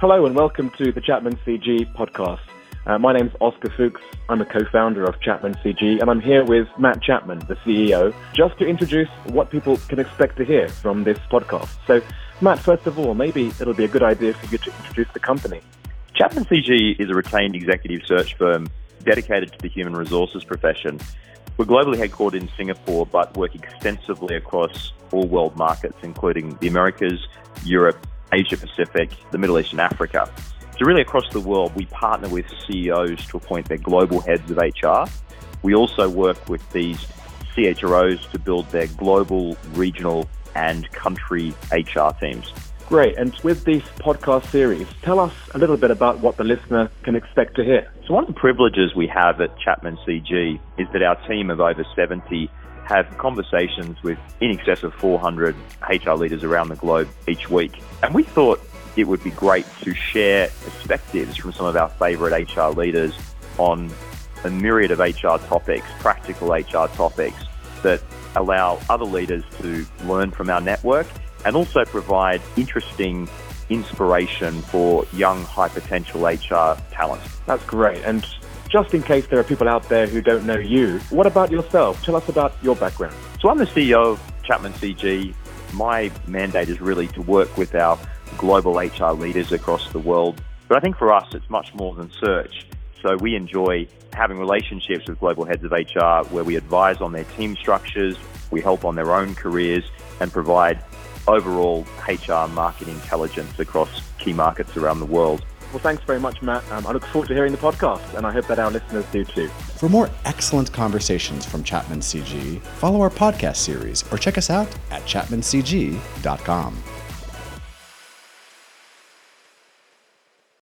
Hello and welcome to the Chapman CG podcast. Uh, my name's Oscar Fuchs. I'm a co-founder of Chapman CG, and I'm here with Matt Chapman, the CEO, just to introduce what people can expect to hear from this podcast. So, Matt, first of all, maybe it'll be a good idea for you to introduce the company. Chapman CG is a retained executive search firm dedicated to the human resources profession. We're globally headquartered in Singapore, but work extensively across all world markets, including the Americas, Europe, Asia Pacific, the Middle East, and Africa. So, really, across the world, we partner with CEOs to appoint their global heads of HR. We also work with these CHROs to build their global, regional, and country HR teams. Great. And with this podcast series, tell us a little bit about what the listener can expect to hear. So, one of the privileges we have at Chapman CG is that our team of over 70 have conversations with in excess of 400 HR leaders around the globe each week. And we thought it would be great to share perspectives from some of our favorite HR leaders on a myriad of HR topics, practical HR topics that allow other leaders to learn from our network and also provide interesting inspiration for young high potential HR talent. That's great. And just in case there are people out there who don't know you, what about yourself? Tell us about your background. So I'm the CEO of Chapman CG. My mandate is really to work with our global HR leaders across the world. But I think for us, it's much more than search. So we enjoy having relationships with global heads of HR where we advise on their team structures, we help on their own careers, and provide overall HR market intelligence across key markets around the world. Well, thanks very much, Matt. Um, I look forward to hearing the podcast, and I hope that our listeners do too. For more excellent conversations from Chapman CG, follow our podcast series or check us out at chapmancg.com.